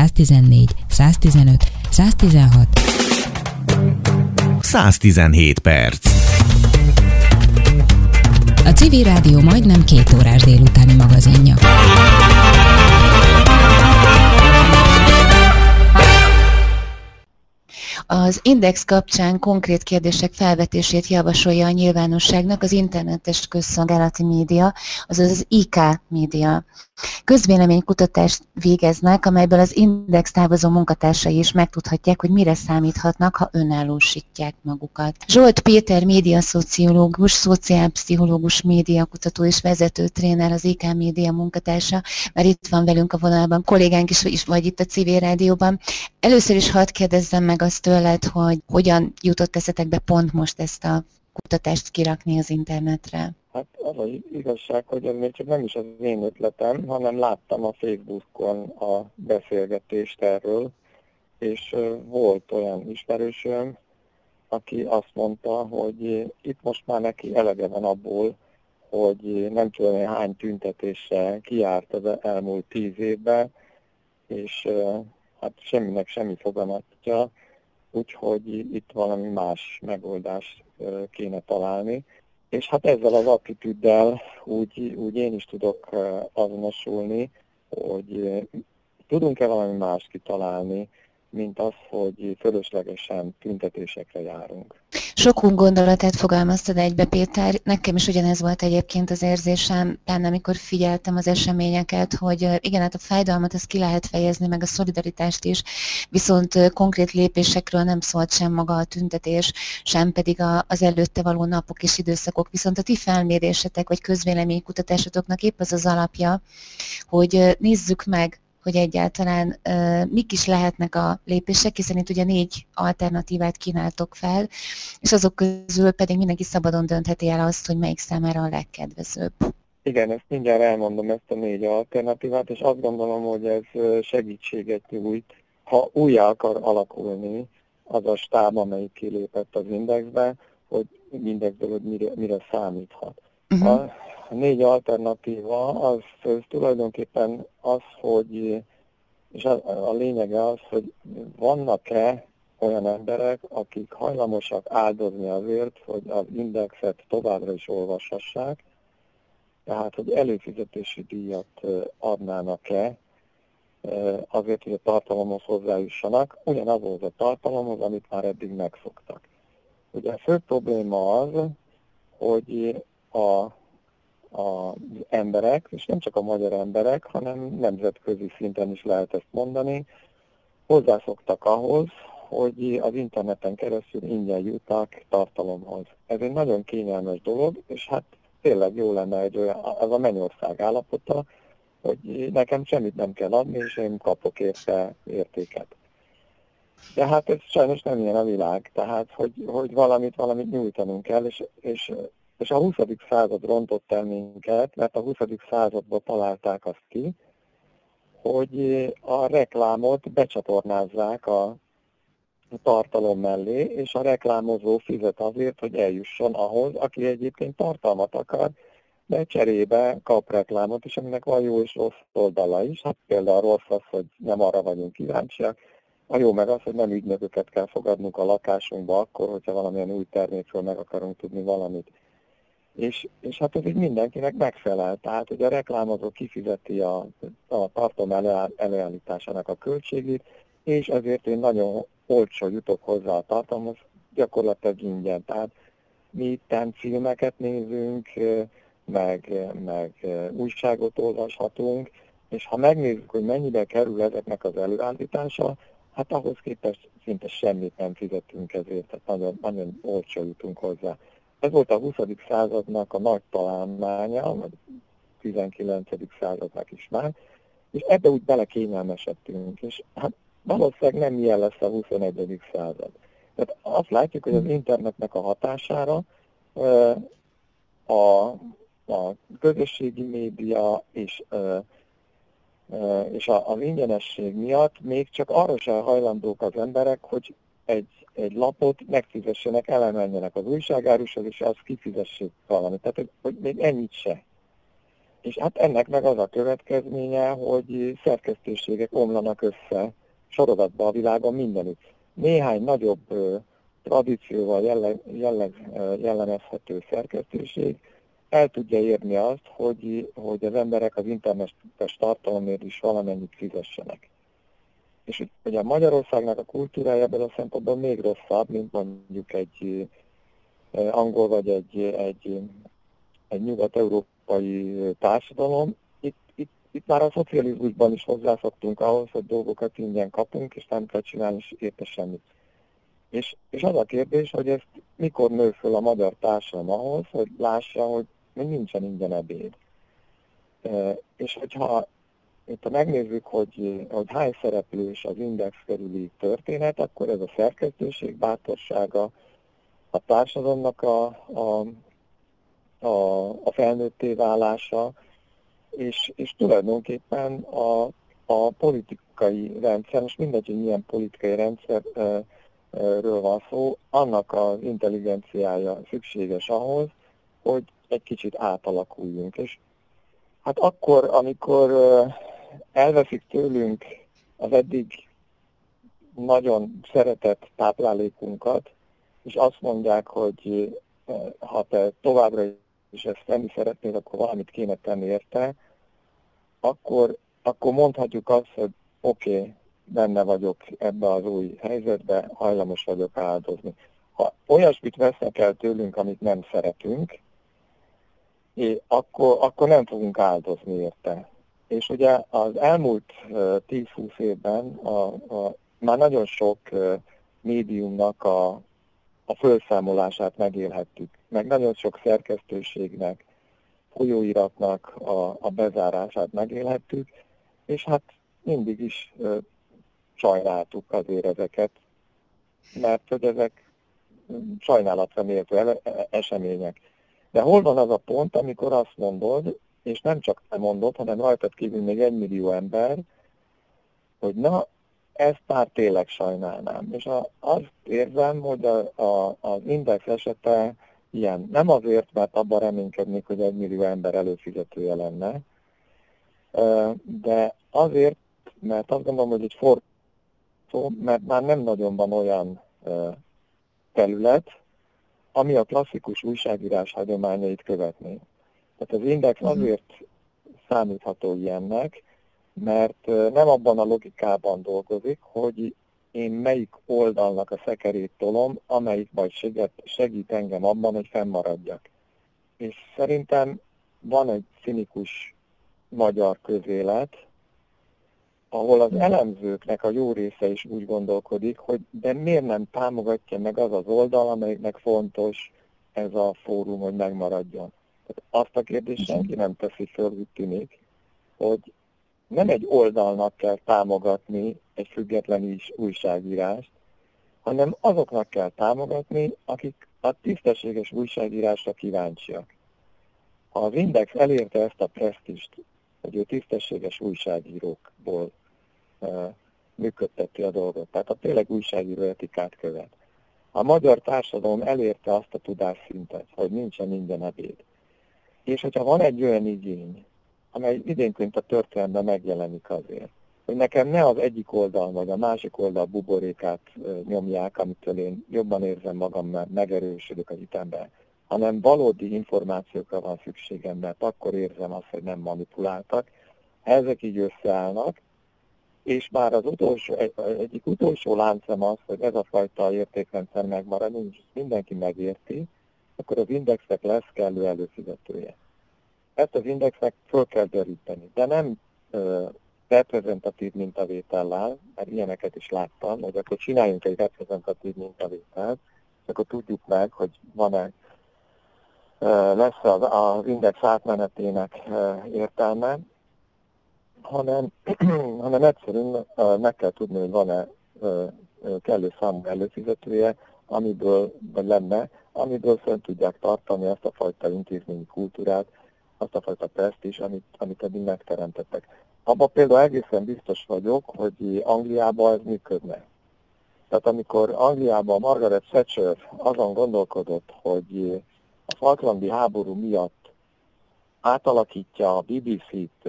114, 115, 116. 117 perc. A Civil Rádió majdnem két órás délutáni magazinja. Az Index kapcsán konkrét kérdések felvetését javasolja a nyilvánosságnak az internetes közszolgálati média, azaz az IK média. Közvéleménykutatást végeznek, amelyből az Index távozó munkatársai is megtudhatják, hogy mire számíthatnak, ha önállósítják magukat. Zsolt Péter médiaszociológus, szociálpszichológus, médiakutató és vezető tréner, az IK média munkatársa, mert itt van velünk a vonalban, kollégánk is, is vagy itt a Civil Rádióban. Először is hadd kérdezzem meg azt tőled, hogy hogyan jutott eszetekbe pont most ezt a kutatást kirakni az internetre? Hát az az igazság, hogy ez még csak nem is az én ötletem, hanem láttam a Facebookon a beszélgetést erről, és volt olyan ismerősöm, aki azt mondta, hogy itt most már neki elege van abból, hogy nem tudom hány tüntetéssel kiárt az elmúlt tíz évben, és hát semminek semmi foganatja, úgyhogy itt valami más megoldást kéne találni. És hát ezzel az attitűddel úgy, úgy én is tudok azonosulni, hogy tudunk-e valami más kitalálni, mint az, hogy fölöslegesen tüntetésekre járunk. Sokunk gondolatát fogalmaztad egybe, Péter. Nekem is ugyanez volt egyébként az érzésem, benne amikor figyeltem az eseményeket, hogy igen, hát a fájdalmat ezt ki lehet fejezni, meg a szolidaritást is, viszont konkrét lépésekről nem szólt sem maga a tüntetés, sem pedig az előtte való napok és időszakok. Viszont a ti felmérésetek vagy közvéleménykutatásotoknak épp az az alapja, hogy nézzük meg, hogy egyáltalán uh, mik is lehetnek a lépések, hiszen itt ugye négy alternatívát kínáltok fel, és azok közül pedig mindenki szabadon döntheti el azt, hogy melyik számára a legkedvezőbb. Igen, ezt mindjárt elmondom ezt a négy alternatívát, és azt gondolom, hogy ez segítséget nyújt, ha újjá akar alakulni az a stáb, amelyik kilépett az indexbe, hogy indexből, hogy mire, mire számíthat. Uh-huh. A, a négy alternatíva az, az tulajdonképpen az, hogy, és a, a lényege az, hogy vannak-e olyan emberek, akik hajlamosak áldozni azért, hogy az indexet továbbra is olvashassák, tehát, hogy előfizetési díjat adnának-e azért, hogy a tartalomhoz hozzájussanak, ugyanazhoz a tartalomhoz, amit már eddig megszoktak. Ugye a fő probléma az, hogy a az emberek, és nem csak a magyar emberek, hanem nemzetközi szinten is lehet ezt mondani, hozzászoktak ahhoz, hogy az interneten keresztül ingyen jutnak tartalomhoz. Ez egy nagyon kényelmes dolog, és hát tényleg jó lenne egy olyan, az a mennyország állapota, hogy nekem semmit nem kell adni, és én kapok érte értéket. De hát ez sajnos nem ilyen a világ, tehát hogy, hogy valamit, valamit nyújtanunk kell, és, és és a 20. század rontott el minket, mert a 20. században találták azt ki, hogy a reklámot becsatornázzák a tartalom mellé, és a reklámozó fizet azért, hogy eljusson ahhoz, aki egyébként tartalmat akar, de cserébe kap reklámot, és aminek van jó és rossz oldala is. Hát például rossz az, hogy nem arra vagyunk kíváncsiak, a jó meg az, hogy nem ügynököket kell fogadnunk a lakásunkba akkor, hogyha valamilyen új termékről meg akarunk tudni valamit. És, és hát ez így mindenkinek megfelel. Tehát, hogy a reklámozó kifizeti a, a tartom előállításának a költségét, és ezért én nagyon olcsó jutok hozzá a tartalomhoz, gyakorlatilag ingyen. Tehát mi itt filmeket nézünk, meg, meg újságot olvashatunk, és ha megnézzük, hogy mennyibe kerül ezeknek az előállítása, hát ahhoz képest szinte semmit nem fizetünk ezért, tehát nagyon, nagyon olcsó jutunk hozzá. Ez volt a 20. századnak a nagy találmánya, vagy 19. századnak is már, és ebbe úgy belekényelmesedtünk, és hát valószínűleg nem ilyen lesz a 21. század. Tehát azt látjuk, hogy az internetnek a hatására a, a közösségi média és, és az ingyenesség miatt még csak arra sem hajlandók az emberek, hogy egy, egy lapot megfizessenek, elemenjenek az újságárushoz, és azt kifizessék valamit. Tehát, hogy, még ennyit se. És hát ennek meg az a következménye, hogy szerkesztőségek omlanak össze sorozatban a világon mindenütt. Néhány nagyobb tradícióval jelleg, jelleg, jellemezhető szerkesztőség el tudja érni azt, hogy, hogy az emberek az internetes tartalomért is valamennyit fizessenek. És a Magyarországnak a kultúrája ebből a szempontból még rosszabb, mint mondjuk egy angol vagy egy, egy, egy nyugat-európai társadalom. Itt, itt, itt már a szocializmusban is hozzászoktunk ahhoz, hogy dolgokat ingyen kapunk, és nem kell csinálni érte semmit. És, és az a kérdés, hogy ezt mikor nő föl a magyar társadalom ahhoz, hogy lássa, hogy még nincsen ingyen ebéd. E, és hogyha itt ha megnézzük, hogy, hogy hány szereplős az index körüli történet, akkor ez a szerkesztőség bátorsága, a társadalomnak a, a, a, a felnőtté válása, és, és tulajdonképpen a, a politikai rendszer, most mindegy, hogy milyen politikai rendszerről van szó, annak az intelligenciája szükséges ahhoz, hogy egy kicsit átalakuljunk. És hát akkor, amikor elveszik tőlünk az eddig nagyon szeretett táplálékunkat, és azt mondják, hogy ha te továbbra is ezt tenni szeretnéd, akkor valamit kéne tenni érte, akkor, akkor mondhatjuk azt, hogy oké, okay, benne vagyok ebbe az új helyzetbe, hajlamos vagyok áldozni. Ha olyasmit vesznek el tőlünk, amit nem szeretünk, és akkor, akkor nem fogunk áldozni érte. És ugye az elmúlt 10-20 évben a, a, már nagyon sok médiumnak a, a felszámolását megélhettük, meg nagyon sok szerkesztőségnek, folyóiratnak a, a bezárását megélhettük, és hát mindig is ö, sajnáltuk azért ezeket, mert hogy ezek sajnálatra méltó események. De hol van az a pont, amikor azt mondod, és nem csak te mondod, hanem rajtad kívül még egy millió ember, hogy na, ezt már tényleg sajnálnám. És a, azt érzem, hogy a, a, az index esete ilyen. Nem azért, mert abban reménykednék, hogy egy millió ember előfizetője lenne, de azért, mert azt gondolom, hogy egy fordító, mert már nem nagyon van olyan terület, ami a klasszikus újságírás hagyományait követné. Tehát az index mhm. azért számítható ilyennek, mert nem abban a logikában dolgozik, hogy én melyik oldalnak a szekerét tolom, amelyik majd segít, segít engem abban, hogy fennmaradjak. És szerintem van egy cinikus magyar közélet, ahol az elemzőknek a jó része is úgy gondolkodik, hogy de miért nem támogatja meg az az oldal, amelyiknek fontos ez a fórum, hogy megmaradjon. Azt a kérdést senki nem teszi föl, úgy tűnik, hogy nem egy oldalnak kell támogatni egy független is újságírást, hanem azoknak kell támogatni, akik a tisztességes újságírásra kíváncsiak. Ha az Index elérte ezt a presztist, hogy ő tisztességes újságírókból uh, működteti a dolgot, tehát a tényleg újságíró etikát követ. A magyar társadalom elérte azt a tudásszintet, hogy nincsen minden ebéd. És hogyha van egy olyan igény, amely időnként a történelemben megjelenik azért, hogy nekem ne az egyik oldal vagy a másik oldal buborékát nyomják, amitől én jobban érzem magam, mert megerősödök az hitemben, hanem valódi információkra van szükségem, mert akkor érzem azt, hogy nem manipuláltak. Ezek így összeállnak, és már az utolsó, egy, egyik utolsó láncem az, hogy ez a fajta értékrendszer megmarad, mindenki megérti, akkor az indexnek lesz kellő előfizetője. Ezt az indexnek föl kell deríteni, de nem ö, reprezentatív mintavétellel, mert ilyeneket is láttam, hogy akkor csináljunk egy reprezentatív mintavételt, akkor tudjuk meg, hogy van-e lesz az, az index átmenetének értelme, hanem, hanem egyszerűen meg kell tudni, hogy van-e kellő számú előfizetője, amiből, lenne, amiből fönn tudják tartani azt a fajta intézményi kultúrát, azt a fajta teszt is, amit, amit eddig megteremtettek. Abban például egészen biztos vagyok, hogy Angliában ez működne. Tehát amikor Angliában Margaret Thatcher azon gondolkodott, hogy a Falklandi háború miatt átalakítja a BBC-t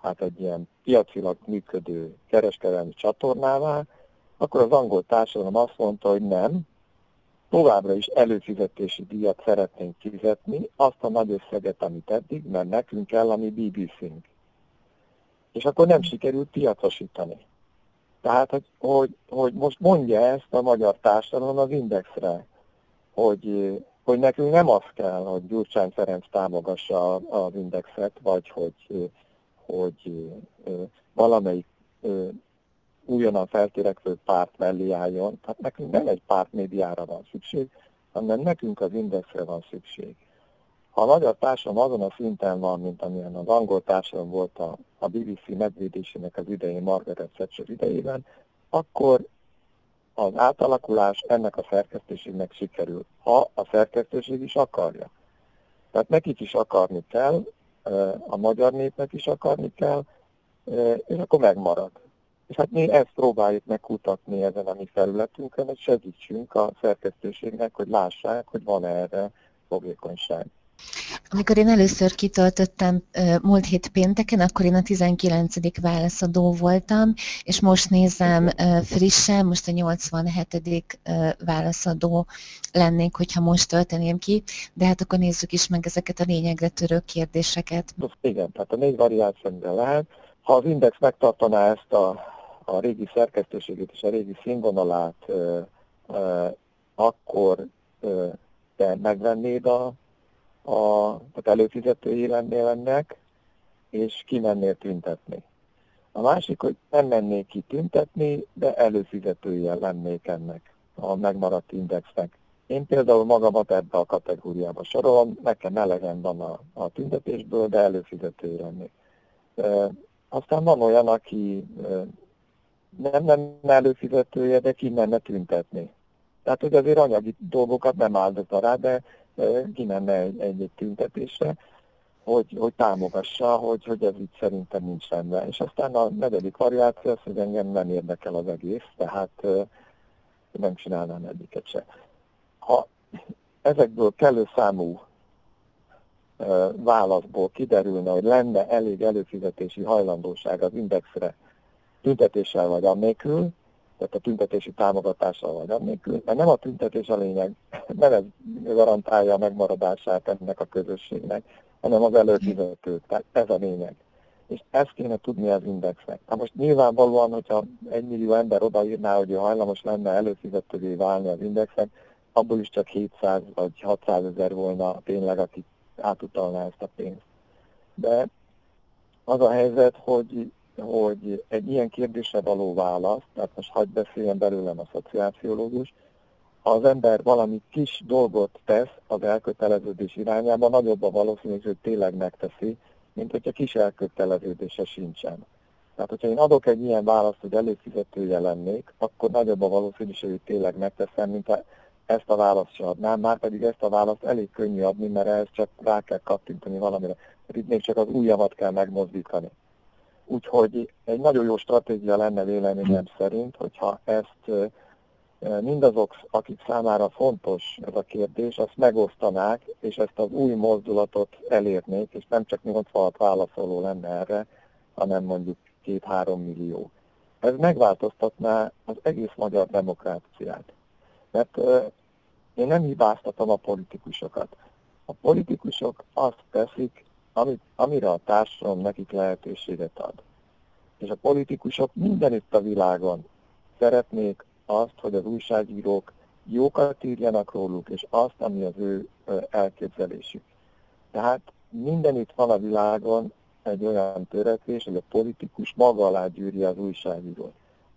hát egy ilyen piacilag működő kereskedelmi csatornává, akkor az angol társadalom azt mondta, hogy nem, továbbra is előfizetési díjat szeretnénk fizetni, azt a nagy összeget, amit eddig, mert nekünk kell a mi BBC-nk. És akkor nem sikerült piacosítani. Tehát, hogy, hogy, hogy most mondja ezt a magyar társadalom az Indexre, hogy, hogy nekünk nem az kell, hogy Gyurcsány Ferenc támogassa az Indexet, vagy hogy, hogy valamelyik újonnan feltörekvő párt mellé álljon. Tehát nekünk nem egy pártmédiára van szükség, hanem nekünk az Indexre van szükség. Ha a magyar társadalom azon a szinten van, mint amilyen az angol társadalom volt a, a BBC megvédésének az idején, Margaret Thatcher idejében, akkor az átalakulás ennek a szerkesztőségnek sikerül, ha a szerkesztőség is akarja. Tehát nekik is akarni kell, a magyar népnek is akarni kell, és akkor megmarad. És hát mi ezt próbáljuk megkutatni ezen a mi felületünkön, hogy segítsünk a szerkesztőségnek, hogy lássák, hogy van erre fogékonyság. Amikor én először kitöltöttem múlt hét pénteken, akkor én a 19. válaszadó voltam, és most nézem frissen, most a 87. válaszadó lennék, hogyha most tölteném ki, de hát akkor nézzük is meg ezeket a lényegre törő kérdéseket. Igen, tehát a négy variációban lehet. Ha az Index megtartaná ezt a, a régi szerkesztőségét és a régi színvonalát, akkor te megvennéd a a, tehát előfizetői lennél ennek, és kimennél tüntetni. A másik, hogy nem mennék ki tüntetni, de előfizetője lennék ennek a megmaradt indexnek. Én például magamat ebbe a kategóriába sorolom, nekem elegem van a, a tüntetésből, de előfizető lennék. E, aztán van olyan, aki nem nem előfizetője, de ki menne tüntetni. Tehát, hogy azért anyagi dolgokat nem áldozza rá, de kimenne egy-egy tüntetésre, hogy, hogy támogassa, hogy, hogy ez itt szerintem nincs rendben. És aztán a negyedik variáció az, hogy engem nem érdekel az egész, tehát nem csinálnám egyiket se. Ha ezekből kellő számú válaszból kiderülne, hogy lenne elég előfizetési hajlandóság az indexre tüntetéssel vagy annélkül, tehát a tüntetési támogatással vagy annélkül, mert nem a tüntetés a lényeg, nem ez garantálja a megmaradását ennek a közösségnek, hanem az előfizető. Tehát ez a lényeg. És ezt kéne tudni az indexnek. Na most nyilvánvalóan, hogyha egy millió ember odaírná, hogy ő hajlamos lenne előfizetővé válni az indexnek, abból is csak 700 vagy 600 ezer volna tényleg, aki átutalná ezt a pénzt. De az a helyzet, hogy hogy egy ilyen kérdésre való válasz, tehát most hagyd beszéljen belőlem a szociálpszichológus, ha az ember valami kis dolgot tesz az elköteleződés irányába, nagyobb a valószínűség, hogy tényleg megteszi, mint hogyha kis elköteleződése sincsen. Tehát, hogyha én adok egy ilyen választ, hogy előfizetője lennék, akkor nagyobb a valószínűség, hogy tényleg megteszem, mint ha ezt a választ sem adnám, már pedig ezt a választ elég könnyű adni, mert ehhez csak rá kell kattintani valamire. Itt még csak az ujjamat kell megmozdítani. Úgyhogy egy nagyon jó stratégia lenne véleményem szerint, hogyha ezt mindazok, akik számára fontos ez a kérdés, azt megosztanák, és ezt az új mozdulatot elérnék, és nem csak 86 válaszoló lenne erre, hanem mondjuk 2-3 millió. Ez megváltoztatná az egész magyar demokráciát. Mert én nem hibáztatom a politikusokat. A politikusok azt teszik, amit, amire a társadalom nekik lehetőséget ad. És a politikusok mindenütt a világon szeretnék azt, hogy az újságírók jókat írjanak róluk, és azt, ami az ő elképzelésük. Tehát mindenütt van a világon egy olyan törekvés, hogy a politikus maga alá gyűrje az újságírót.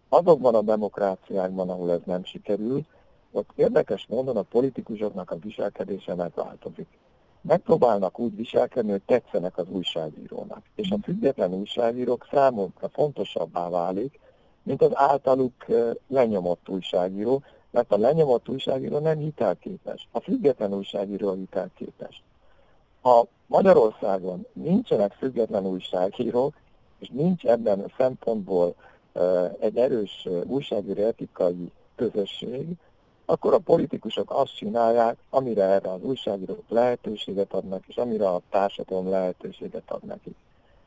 Azokban a demokráciákban, ahol ez nem sikerül, ott érdekes módon a politikusoknak a viselkedése megváltozik megpróbálnak úgy viselkedni, hogy tetszenek az újságírónak. És a független újságírók számukra fontosabbá válik, mint az általuk lenyomott újságíró, mert a lenyomott újságíró nem hitelképes. A független újságíró hitelképes. Ha Magyarországon nincsenek független újságírók, és nincs ebben a szempontból egy erős újságíró etikai közösség, akkor a politikusok azt csinálják, amire erre az újságírók lehetőséget adnak, és amire a társadalom lehetőséget ad nekik.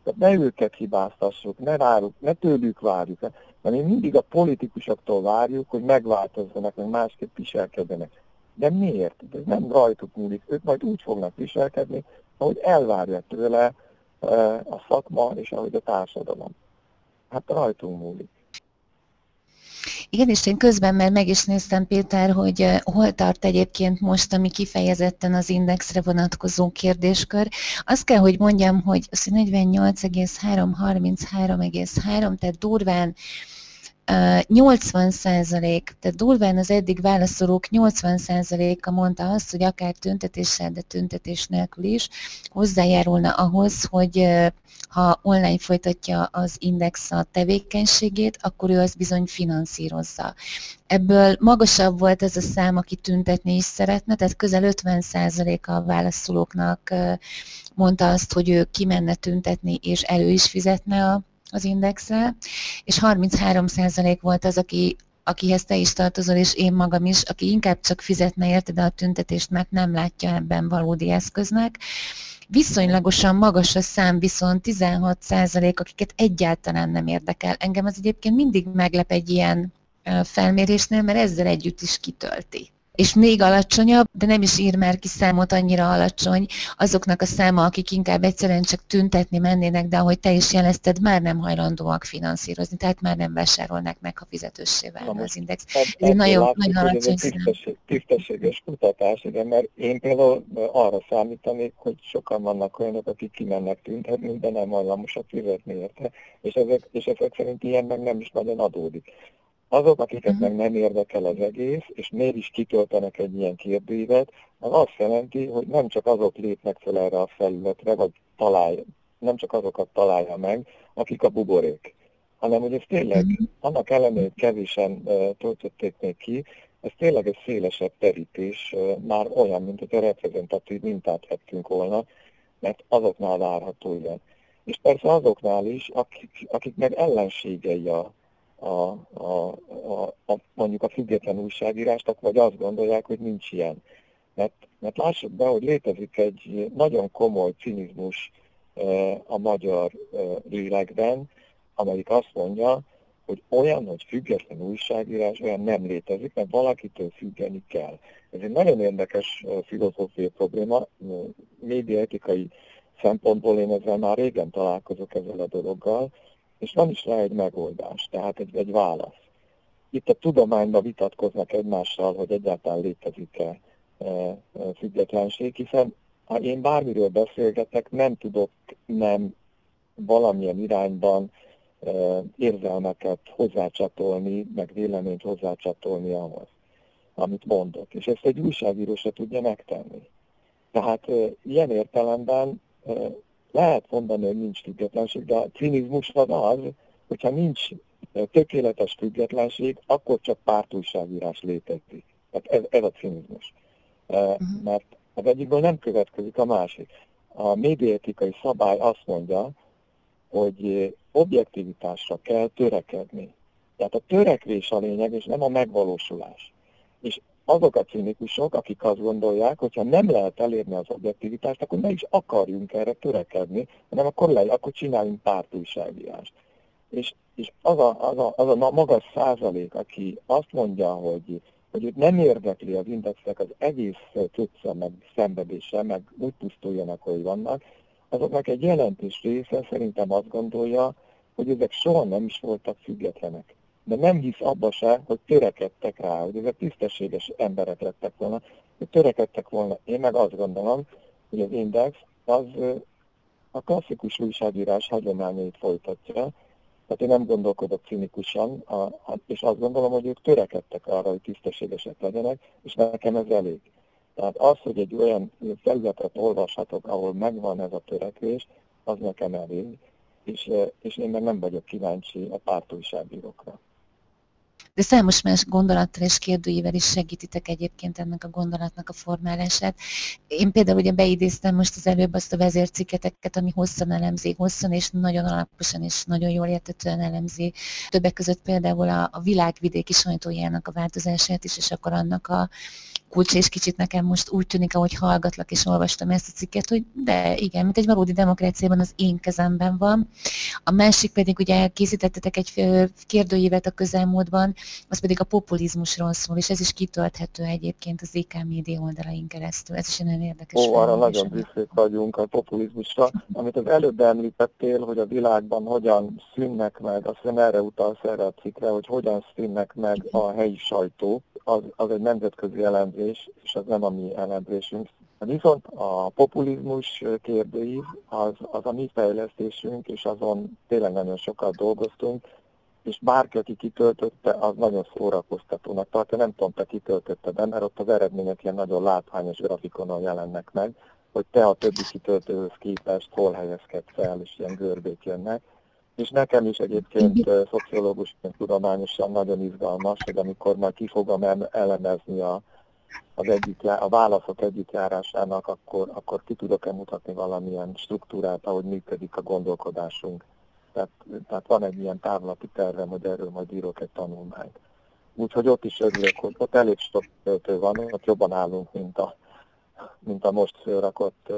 Tehát ne őket hibáztassuk, ne ráruk, ne tőlük várjuk, hanem mindig a politikusoktól várjuk, hogy megváltozzanak, meg másképp viselkedjenek. De miért? Ez nem rajtuk múlik. Ők majd úgy fognak viselkedni, ahogy elvárja tőle e, a szakma és ahogy a társadalom. Hát rajtunk múlik. Igen, és én közben már meg is néztem, Péter, hogy e, hol tart egyébként most, ami kifejezetten az indexre vonatkozó kérdéskör. Azt kell, hogy mondjam, hogy 48,3, 33,3, tehát durván 80 százalék, tehát durván az eddig válaszolók 80 százaléka mondta azt, hogy akár tüntetéssel, de tüntetés nélkül is hozzájárulna ahhoz, hogy ha online folytatja az Index a tevékenységét, akkor ő azt bizony finanszírozza. Ebből magasabb volt ez a szám, aki tüntetni is szeretne, tehát közel 50 százaléka a válaszolóknak mondta azt, hogy ő kimenne tüntetni, és elő is fizetne a az indexre, és 33% volt az, aki, akihez te is tartozol, és én magam is, aki inkább csak fizetne érte, de a tüntetést mert nem látja ebben valódi eszköznek. Viszonylagosan magas a szám, viszont 16% akiket egyáltalán nem érdekel. Engem az egyébként mindig meglep egy ilyen felmérésnél, mert ezzel együtt is kitölti és még alacsonyabb, de nem is ír már ki számot annyira alacsony azoknak a száma, akik inkább egyszerűen csak tüntetni mennének, de ahogy te is jelezted, már nem hajlandóak finanszírozni, tehát már nem vásárolnak meg, ha fizetőssé válna az index. Ez egy nagyon, nagyon alacsony szám. Tisztességes kutatás, igen, mert én például arra számítanék, hogy sokan vannak olyanok, akik kimennek tüntetni, de nem hajlamosak fizetni érte, és ezek, és ezek szerint ilyen meg nem is nagyon adódik. Azok, akiket uh-huh. meg nem érdekel az egész, és mégis kitöltenek egy ilyen kérdőívet, az azt jelenti, hogy nem csak azok lépnek fel erre a felületre, vagy találja, nem csak azokat találja meg, akik a buborék, hanem hogy ez tényleg, uh-huh. annak ellenére, hogy kevésen uh, töltötték még ki, ez tényleg egy szélesebb terítés, uh, már olyan, mint hogy a reprezentatív mintát vettünk volna, mert azoknál várható ilyen. És persze azoknál is, akik, akik meg ellenségei a, a, a, a, a, mondjuk a független újságírásnak, vagy azt gondolják, hogy nincs ilyen. Mert, mert lássuk be, hogy létezik egy nagyon komoly cinizmus e, a magyar e, lélekben, amelyik azt mondja, hogy olyan, hogy független újságírás, olyan nem létezik, mert valakitől függeni kell. Ez egy nagyon érdekes e, filozófiai probléma, médiaetikai szempontból én ezzel már régen találkozok ezzel a dologgal, és van is rá egy megoldás, tehát egy, egy válasz. Itt a tudományban vitatkoznak egymással, hogy egyáltalán létezik-e e, e, függetlenség, hiszen ha én bármiről beszélgetek, nem tudok nem valamilyen irányban e, érzelmeket hozzácsatolni, meg véleményt hozzácsatolni ahhoz, amit mondok. És ezt egy újságíró se tudja megtenni. Tehát e, ilyen értelemben e, lehet mondani, hogy nincs függetlenség, de a cinizmus az az, hogyha nincs tökéletes függetlenség, akkor csak pártújságírás létezik. Tehát ez, ez a cinizmus. Uh-huh. Mert az egyikből nem következik a másik. A médiaetikai szabály azt mondja, hogy objektivitásra kell törekedni. Tehát a törekvés a lényeg, és nem a megvalósulás. És azok a cinikusok, akik azt gondolják, hogyha nem lehet elérni az objektivitást, akkor ne is akarjunk erre törekedni, hanem akkor, le, akkor csináljunk pártújságírást. És, és az, a, az, a, az a magas százalék, aki azt mondja, hogy, hogy őt nem érdekli az indexek az egész cucca, meg szenvedése, meg úgy pusztuljanak, hogy vannak, azoknak egy jelentős része szerintem azt gondolja, hogy ezek soha nem is voltak függetlenek de nem hisz abba se, hogy törekedtek rá, hogy ezek tisztességes emberek lettek volna, hogy törekedtek volna. Én meg azt gondolom, hogy az Index az a klasszikus újságírás hagyományait folytatja, tehát én nem gondolkodok cinikusan, és azt gondolom, hogy ők törekedtek arra, hogy tisztességesek legyenek, és nekem ez elég. Tehát az, hogy egy olyan felületet olvashatok, ahol megvan ez a törekvés, az nekem elég, és, és én meg nem vagyok kíváncsi a pártújságírókra. De számos más gondolattal és kérdőjével is segítitek egyébként ennek a gondolatnak a formálását. Én például ugye beidéztem most az előbb azt a vezérciketeket, ami hosszan elemzi, hosszan és nagyon alaposan és nagyon jól értetően elemzi. Többek között például a, a világvidéki sajtójának a változását is, és akkor annak a kulcs, és kicsit nekem most úgy tűnik, ahogy hallgatlak és olvastam ezt a cikket, hogy de igen, mint egy valódi demokráciában az én kezemben van. A másik pedig ugye készítettetek egy kérdőívet a közelmúltban, az pedig a populizmusról szól, és ez is kitölthető egyébként az IK média oldalain keresztül. Ez is nagyon érdekes. Ó, arra nagyon büszkék vagyunk a populizmusra. Amit az előbb említettél, hogy a világban hogyan szűnnek meg, azt hiszem erre utalsz erre a cikkre, hogy hogyan szűnnek meg a helyi sajtó, az, az egy nemzetközi elemzés, és az nem a mi elemzésünk. Viszont a populizmus kérdőív az, az a mi fejlesztésünk, és azon tényleg nagyon sokat dolgoztunk, és bárki, aki kitöltötte, az nagyon szórakoztatónak tartja. Nem tudom, te kitöltötted, de mert ott az eredmények ilyen nagyon látványos grafikonon jelennek meg, hogy te a többi kitöltőhöz képest hol helyezkedsz el, és ilyen görbék jönnek. És nekem is egyébként szociológusként tudományosan nagyon izgalmas, hogy amikor majd ki fogom elemezni a, az egyik, a válaszok egyik járásának, akkor, akkor ki tudok-e mutatni valamilyen struktúrát, ahogy működik a gondolkodásunk. Tehát, tehát van egy ilyen távlati tervem, hogy erről majd írok egy tanulmányt. Úgyhogy ott is örülök, hogy ott elég sok töltő van, ott jobban állunk, mint a, mint a most fölrakott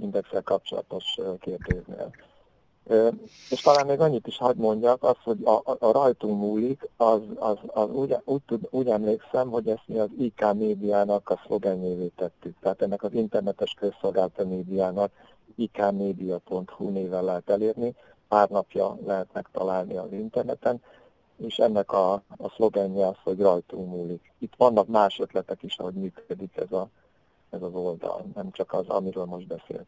indexel kapcsolatos kérdésnél. És talán még annyit is hagyd mondjak, az, hogy a, a, rajtunk múlik, az, az, az úgy, úgy, tud, úgy emlékszem, hogy ezt mi az IK médiának a szlogenjévé tettük. Tehát ennek az internetes közszolgálta médiának ikmedia.hu néven lehet elérni, pár napja lehet megtalálni az interneten, és ennek a, a szlogenje az, hogy rajtunk múlik. Itt vannak más ötletek is, ahogy működik ez, a, ez az oldal, nem csak az, amiről most beszélek.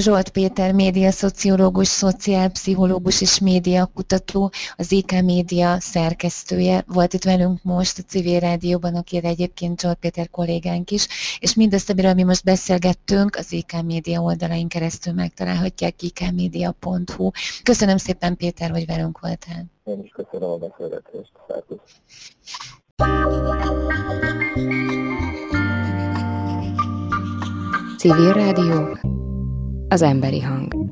Zsolt Péter, médiaszociológus, szociálpszichológus és médiakutató, az IK Média szerkesztője volt itt velünk most a Civil Rádióban, aki egyébként Zsolt Péter kollégánk is, és mindezt, amiről mi most beszélgettünk, az IK Média oldalain keresztül megtalálhatják ikmedia.hu. Köszönöm szépen Péter, hogy velünk voltál. Én is köszönöm a beszélgetést. Szervusz. Civil Rádió az emberi hang.